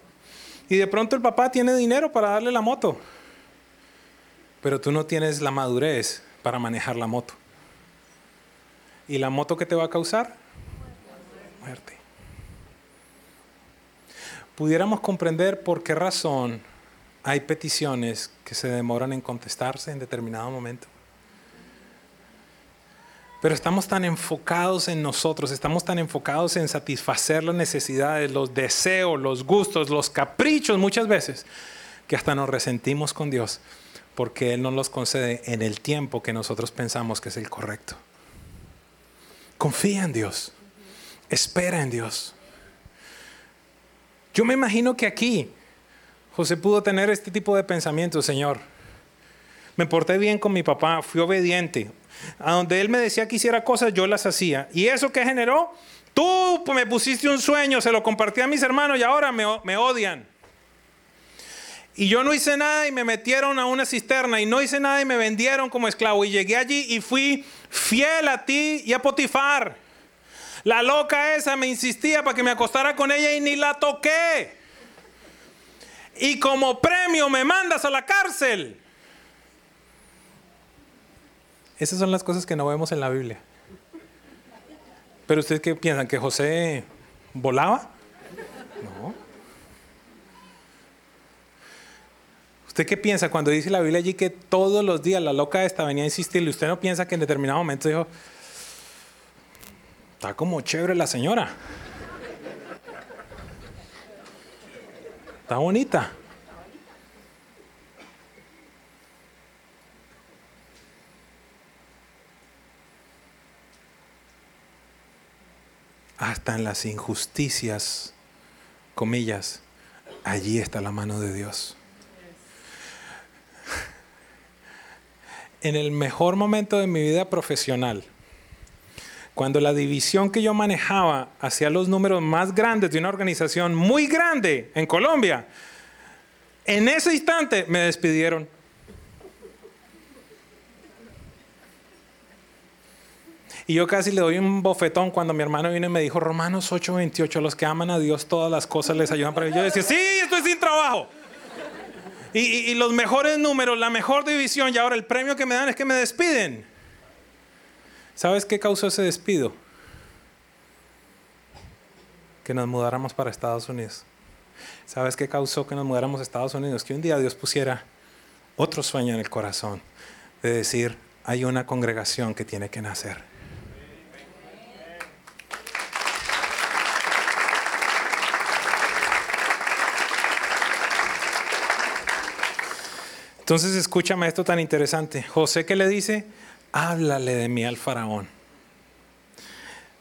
Y de pronto el papá tiene dinero para darle la moto, pero tú no tienes la madurez para manejar la moto. ¿Y la moto qué te va a causar? Muerte. Pudiéramos comprender por qué razón hay peticiones que se demoran en contestarse en determinado momento. Pero estamos tan enfocados en nosotros, estamos tan enfocados en satisfacer las necesidades, los deseos, los gustos, los caprichos muchas veces, que hasta nos resentimos con Dios porque Él nos los concede en el tiempo que nosotros pensamos que es el correcto. Confía en Dios, espera en Dios. Yo me imagino que aquí José pudo tener este tipo de pensamiento, Señor. Me porté bien con mi papá, fui obediente, a donde él me decía que hiciera cosas, yo las hacía. ¿Y eso qué generó? Tú me pusiste un sueño, se lo compartí a mis hermanos y ahora me, me odian. Y yo no hice nada y me metieron a una cisterna y no hice nada y me vendieron como esclavo. Y llegué allí y fui fiel a ti y a Potifar. La loca esa me insistía para que me acostara con ella y ni la toqué. Y como premio me mandas a la cárcel. Esas son las cosas que no vemos en la Biblia. Pero ustedes qué piensan? ¿Que José volaba? No. ¿Usted qué piensa cuando dice la Biblia allí que todos los días la loca esta venía a insistirle? ¿Usted no piensa que en determinado momento dijo, está como chévere la señora? Está bonita. Hasta en las injusticias, comillas, allí está la mano de Dios. En el mejor momento de mi vida profesional, cuando la división que yo manejaba hacía los números más grandes de una organización muy grande en Colombia, en ese instante me despidieron. Y yo casi le doy un bofetón cuando mi hermano vino y me dijo, Romanos 8:28, los que aman a Dios, todas las cosas les ayudan para Yo decía, sí, estoy sin trabajo. Y, y, los mejores números, la mejor división, y ahora el premio que me dan es que me despiden. ¿Sabes qué causó ese despido? Que nos mudáramos para Estados Unidos. ¿Sabes qué causó que nos mudáramos a Estados Unidos? Que un día Dios pusiera otro sueño en el corazón de decir, hay una congregación que tiene que nacer. Entonces escúchame esto tan interesante. José que le dice, háblale de mí al faraón.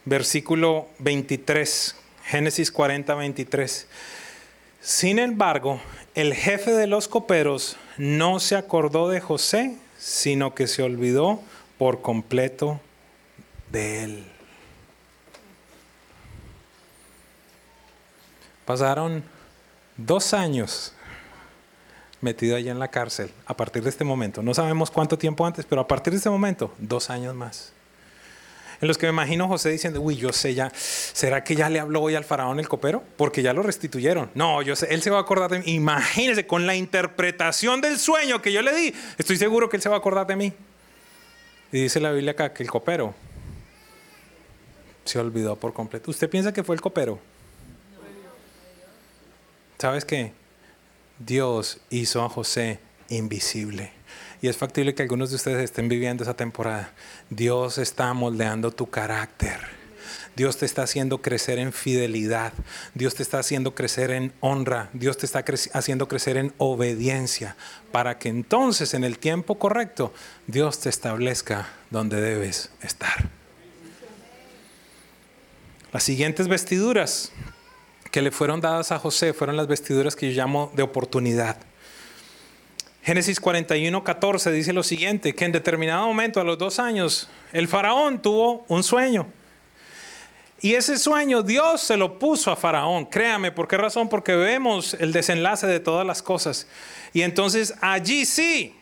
Versículo 23, Génesis 40, 23. Sin embargo, el jefe de los coperos no se acordó de José, sino que se olvidó por completo de él. Pasaron dos años metido allá en la cárcel a partir de este momento. No sabemos cuánto tiempo antes, pero a partir de este momento, dos años más. En los que me imagino José diciendo, uy, yo sé ya, ¿será que ya le habló hoy al faraón el copero? Porque ya lo restituyeron. No, yo sé, él se va a acordar de mí. Imagínese, con la interpretación del sueño que yo le di, estoy seguro que él se va a acordar de mí. Y dice la Biblia acá que el copero se olvidó por completo. ¿Usted piensa que fue el copero? ¿Sabes qué? Dios hizo a José invisible. Y es factible que algunos de ustedes estén viviendo esa temporada. Dios está moldeando tu carácter. Dios te está haciendo crecer en fidelidad. Dios te está haciendo crecer en honra. Dios te está haciendo crecer en obediencia. Para que entonces en el tiempo correcto Dios te establezca donde debes estar. Las siguientes vestiduras que le fueron dadas a José fueron las vestiduras que yo llamo de oportunidad. Génesis 41, 14 dice lo siguiente, que en determinado momento, a los dos años, el faraón tuvo un sueño. Y ese sueño Dios se lo puso a Faraón, créame, ¿por qué razón? Porque vemos el desenlace de todas las cosas. Y entonces allí sí,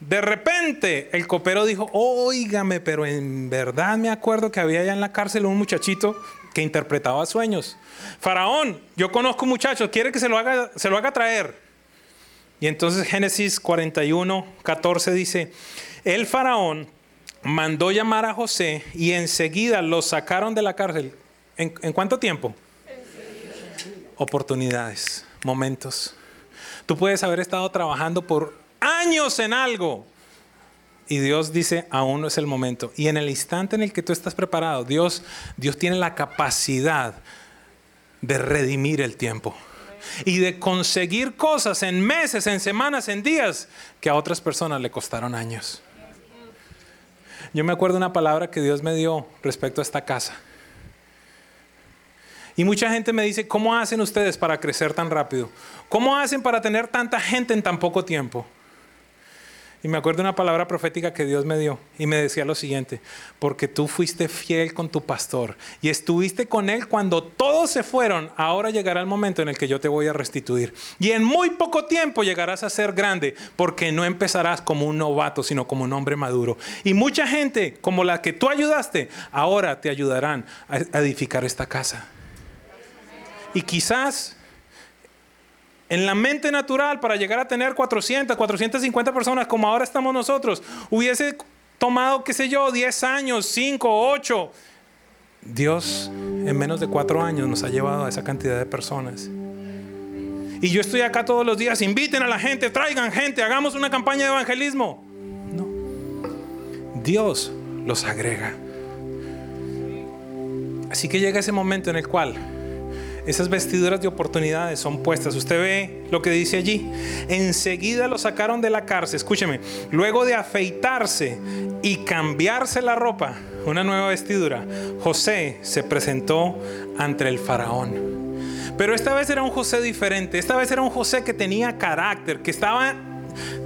de repente el copero dijo, óigame, pero en verdad me acuerdo que había allá en la cárcel un muchachito que interpretaba sueños. Faraón, yo conozco un muchacho, quiere que se lo haga, se lo haga traer. Y entonces Génesis 41, 14 dice, el faraón mandó llamar a José y enseguida lo sacaron de la cárcel. ¿En, cuánto tiempo? Oportunidades, momentos. Tú puedes haber estado trabajando por años en algo y Dios dice, aún no es el momento. Y en el instante en el que tú estás preparado, Dios, Dios tiene la capacidad de redimir el tiempo y de conseguir cosas en meses, en semanas, en días que a otras personas le costaron años. Yo me acuerdo una palabra que Dios me dio respecto a esta casa. Y mucha gente me dice, ¿cómo hacen ustedes para crecer tan rápido? ¿Cómo hacen para tener tanta gente en tan poco tiempo? Y me acuerdo una palabra profética que Dios me dio y me decía lo siguiente, porque tú fuiste fiel con tu pastor y estuviste con él cuando todos se fueron, ahora llegará el momento en el que yo te voy a restituir. Y en muy poco tiempo llegarás a ser grande, porque no empezarás como un novato, sino como un hombre maduro. Y mucha gente como la que tú ayudaste, ahora te ayudarán a edificar esta casa. Y quizás en la mente natural para llegar a tener 400, 450 personas como ahora estamos nosotros, hubiese tomado, qué sé yo, 10 años, 5, 8. Dios en menos de 4 años nos ha llevado a esa cantidad de personas. Y yo estoy acá todos los días, inviten a la gente, traigan gente, hagamos una campaña de evangelismo. No. Dios los agrega. Así que llega ese momento en el cual esas vestiduras de oportunidades son puestas. Usted ve lo que dice allí. Enseguida lo sacaron de la cárcel. Escúcheme. Luego de afeitarse y cambiarse la ropa, una nueva vestidura, José se presentó ante el faraón. Pero esta vez era un José diferente. Esta vez era un José que tenía carácter, que estaba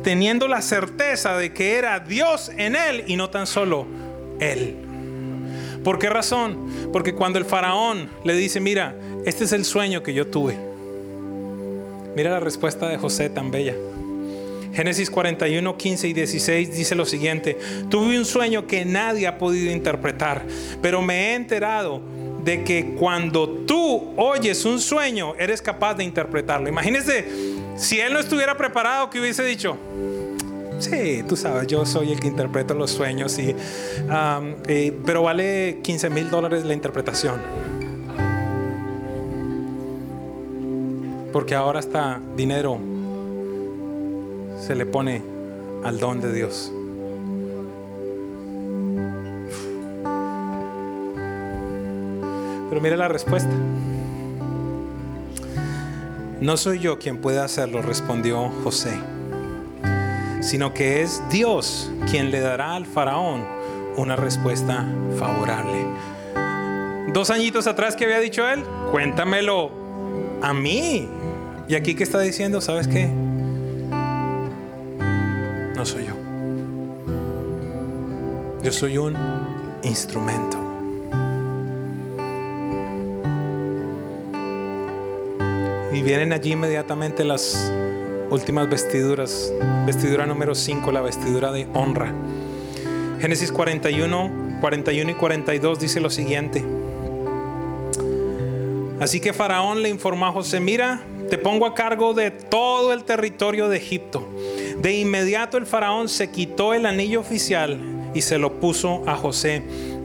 teniendo la certeza de que era Dios en él y no tan solo él. ¿Por qué razón? Porque cuando el faraón le dice, mira, este es el sueño que yo tuve. Mira la respuesta de José tan bella. Génesis 41, 15 y 16 dice lo siguiente, tuve un sueño que nadie ha podido interpretar, pero me he enterado de que cuando tú oyes un sueño, eres capaz de interpretarlo. Imagínese si él no estuviera preparado, que hubiese dicho, sí, tú sabes, yo soy el que interpreta los sueños, y, eh, pero vale 15 mil dólares la interpretación. Porque ahora está dinero se le pone al don de Dios. Pero mire la respuesta. No soy yo quien puede hacerlo, respondió José, sino que es Dios quien le dará al faraón una respuesta favorable. Dos añitos atrás que había dicho él, cuéntamelo a mí, y aquí que está diciendo, ¿sabes qué? No soy yo. Yo soy un instrumento. Y vienen allí inmediatamente las últimas vestiduras. Vestidura número 5, la vestidura de honra. Génesis 41, 41 y 42 dice lo siguiente. Así que Faraón le informó a José, mira, te pongo a cargo de todo el territorio de Egipto. De inmediato el faraón se quitó el anillo oficial y se lo puso a José.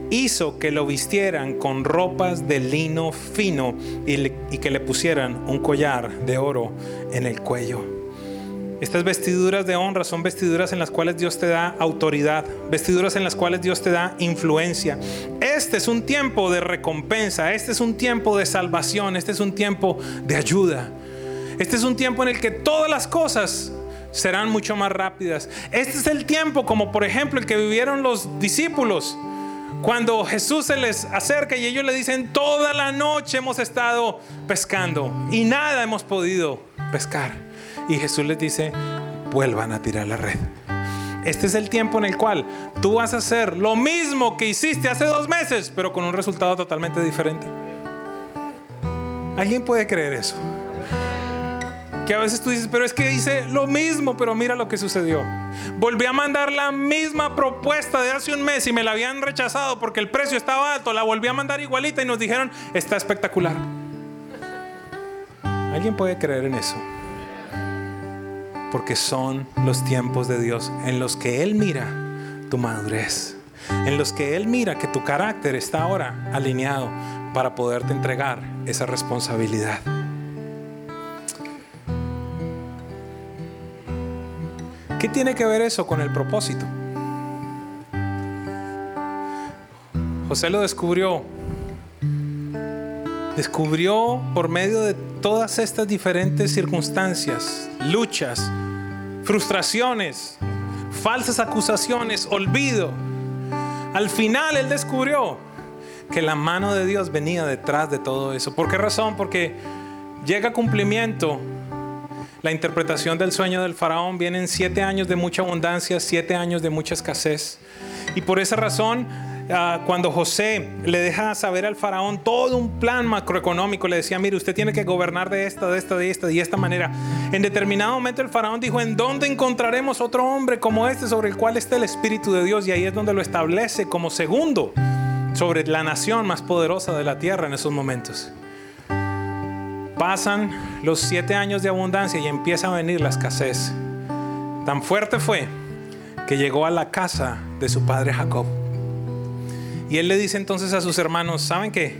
Hizo que lo vistieran con ropas de lino fino y, que le pusieran un collar de oro en el cuello. Estas vestiduras de honra son vestiduras en las cuales Dios te da autoridad, vestiduras en las cuales Dios te da influencia. Este es un tiempo de recompensa, este es un tiempo de salvación, este es un tiempo de ayuda. Este es un tiempo en el que todas las cosas serán mucho más rápidas. Este es el tiempo como por ejemplo el que vivieron los discípulos. Cuando Jesús se les acerca y ellos le dicen, toda la noche hemos estado pescando y nada hemos podido pescar. Y Jesús les dice, vuelvan a tirar la red. Este es el tiempo en el cual tú vas a hacer lo mismo que hiciste hace dos meses, pero con un resultado totalmente diferente. ¿Alguien puede creer eso? Que a veces tú dices, pero es que hice lo mismo, pero mira lo que sucedió. Volví a mandar la misma propuesta de hace un mes y me la habían rechazado porque el precio estaba alto. La volví a mandar igualita y nos dijeron, está espectacular. ¿Alguien puede creer en eso? Porque son los tiempos de Dios en los que Él mira tu madurez, en los que Él mira que tu carácter está ahora alineado para poderte entregar esa responsabilidad. ¿Qué tiene que ver eso con el propósito? José lo descubrió. Descubrió por medio de todas estas diferentes circunstancias, luchas, frustraciones, falsas acusaciones, olvido. Al final él descubrió que la mano de Dios venía detrás de todo eso. ¿Por qué razón? Porque llega cumplimiento la interpretación del sueño del faraón vienen siete años de mucha abundancia, siete años de mucha escasez. Y por esa razón, ah, cuando José le deja saber al faraón todo un plan macroeconómico, le decía, mire, usted tiene que gobernar de esta, de esta, de esta, de esta manera. En determinado momento el faraón dijo, ¿en dónde encontraremos otro hombre como este sobre el cual está el Espíritu de Dios? Y ahí es donde lo establece como segundo sobre la nación más poderosa de la tierra en esos momentos. Pasan los siete años de abundancia y empieza a venir la escasez. Tan fuerte fue que llegó a la casa de su padre Jacob. Y él le dice entonces a sus hermanos, ¿saben qué?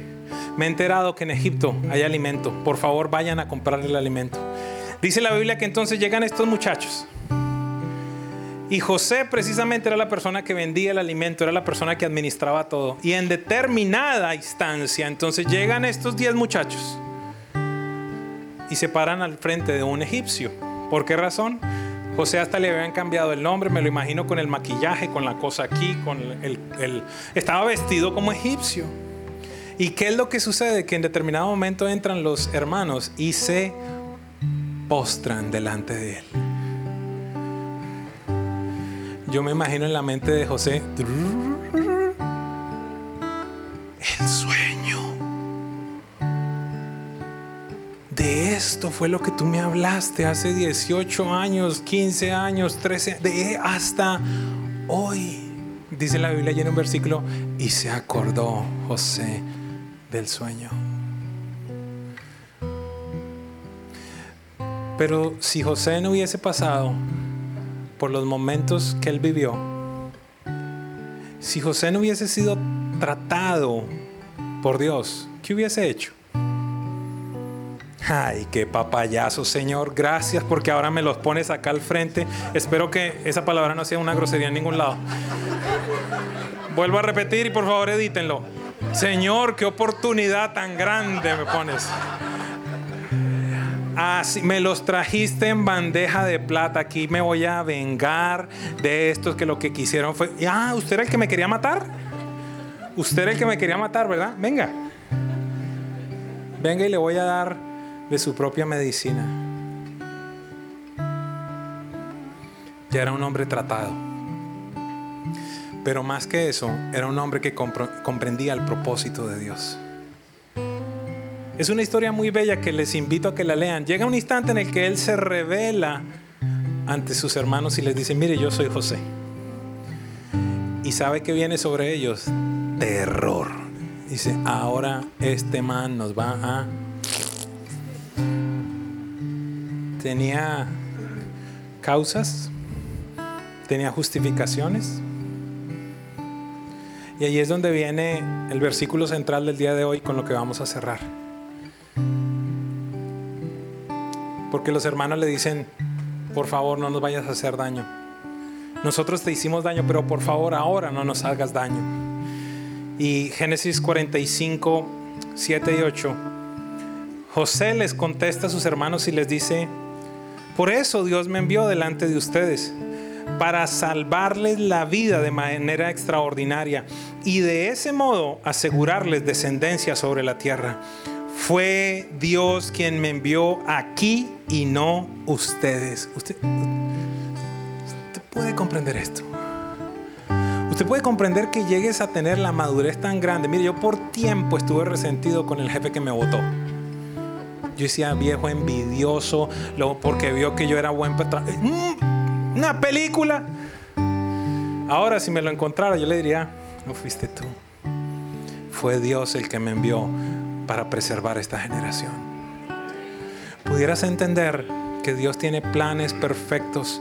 Me he enterado que en Egipto hay alimento. Por favor, vayan a comprar el alimento. Dice la Biblia que entonces llegan estos muchachos. Y José precisamente era la persona que vendía el alimento, era la persona que administraba todo. Y en determinada instancia, entonces llegan estos diez muchachos y se paran al frente de un egipcio. ¿Por qué razón? José hasta le habían cambiado el nombre, me lo imagino con el maquillaje, con la cosa aquí, con el, el, estaba vestido como egipcio. ¿Y qué es lo que sucede? Que en determinado momento entran los hermanos y se postran delante de él. Yo me imagino en la mente de José el sueño de esto fue lo que tú me hablaste hace 18 años, 15 años, 13, de hasta hoy. Dice la Biblia en un versículo, y se acordó José del sueño. Pero si José no hubiese pasado por los momentos que él vivió, si José no hubiese sido tratado por Dios, ¿qué hubiese hecho? Ay, qué papayazo, Señor. Gracias porque ahora me los pones acá al frente. Espero que esa palabra no sea una grosería en ningún lado. Vuelvo a repetir y por favor edítenlo. Señor, qué oportunidad tan grande me pones. Me los trajiste en bandeja de plata. Aquí me voy a vengar de estos que lo que quisieron fue. Ah, usted era el que me quería matar. Usted era el que me quería matar, ¿verdad? Venga. Venga y le voy a dar de su propia medicina. Ya era un hombre tratado. Pero más que eso, era un hombre que comprendía el propósito de Dios. Es una historia muy bella que les invito a que la lean. Llega un instante en el que él se revela ante sus hermanos y les dice, mire, yo soy José. Y sabe que viene sobre ellos terror. Dice, ahora este man nos va a tenía causas, tenía justificaciones. Y ahí es donde viene el versículo central del día de hoy con lo que vamos a cerrar. Porque los hermanos le dicen, por favor no nos vayas a hacer daño. Nosotros te hicimos daño, pero por favor ahora no nos hagas daño. Y Génesis 45, 7 y 8, José les contesta a sus hermanos y les dice, por eso Dios me envió delante de ustedes, para salvarles la vida de manera extraordinaria y de ese modo asegurarles descendencia sobre la tierra. Fue Dios quien me envió aquí y no ustedes. Usted, puede comprender esto. Usted puede comprender que llegues a tener la madurez tan grande. Mire, yo por tiempo estuve resentido con el jefe que me votó. Yo decía viejo envidioso, porque vio que yo era buen mm, Una película. Ahora si me lo encontrara, yo le diría, no fuiste tú. Fue Dios el que me envió para preservar esta generación. Pudieras entender que Dios tiene planes perfectos,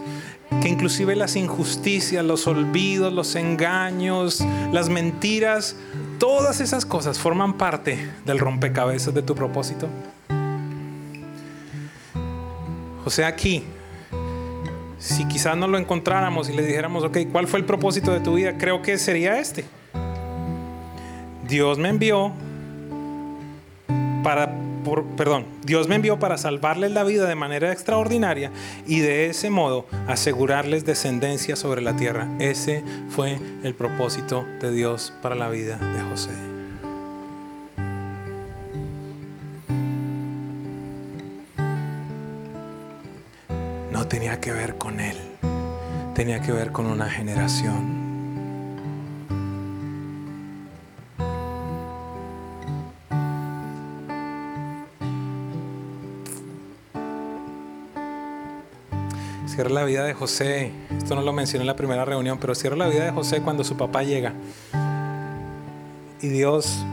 que inclusive las injusticias, los olvidos, los engaños, las mentiras, todas esas cosas forman parte del rompecabezas de tu propósito. O sea, aquí, si quizás no lo encontráramos y le dijéramos, ok, ¿cuál fue el propósito de tu vida? Creo que sería este. Dios me envió para, perdón, Dios me envió para salvarles la vida de manera extraordinaria y de ese modo asegurarles descendencia sobre la tierra. Ese fue el propósito de Dios para la vida de José. Tenía que ver con él, tenía que ver con una generación. Cierra la vida de José. Esto no lo mencioné en la primera reunión, pero cierra la vida de José cuando su papá llega. Y Dios,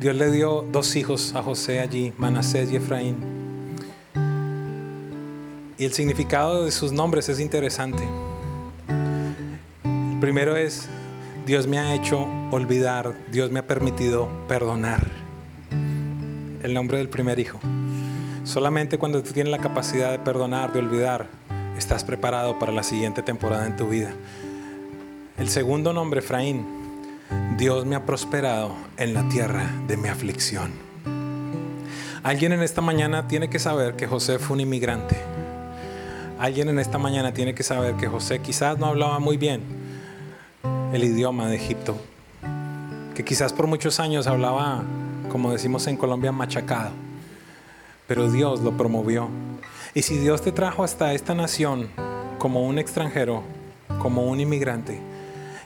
Dios le dio dos hijos a José allí, Manasés y Efraín. Y el significado de sus nombres es interesante. El primero es, Dios me ha hecho olvidar, Dios me ha permitido perdonar. El nombre del primer hijo. Solamente cuando tú tienes la capacidad de perdonar, de olvidar, estás preparado para la siguiente temporada en tu vida. El segundo nombre, Efraín, Dios me ha prosperado en la tierra de mi aflicción. Alguien en esta mañana tiene que saber que José fue un inmigrante Alguien en esta mañana tiene que saber que José quizás no hablaba muy bien el idioma de Egipto, que quizás por muchos años hablaba, como decimos en Colombia, machacado, pero Dios lo promovió. Y si Dios te trajo hasta esta nación como un extranjero, como un inmigrante,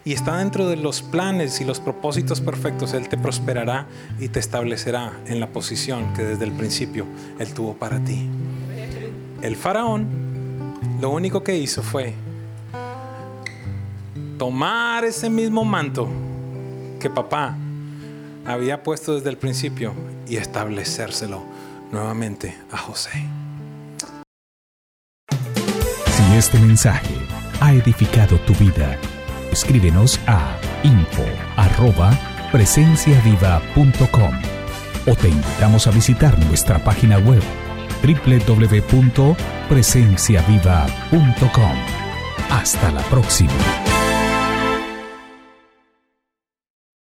y está dentro de los planes y los propósitos perfectos, Él te prosperará y te establecerá en la posición que desde el principio Él tuvo para ti. El faraón lo único que hizo fue tomar ese mismo manto que papá había puesto desde el principio y establecérselo nuevamente a José. Si este mensaje ha edificado tu vida, escríbenos a info o te invitamos a visitar nuestra página web www.presenciaviva.com. Hasta la próxima.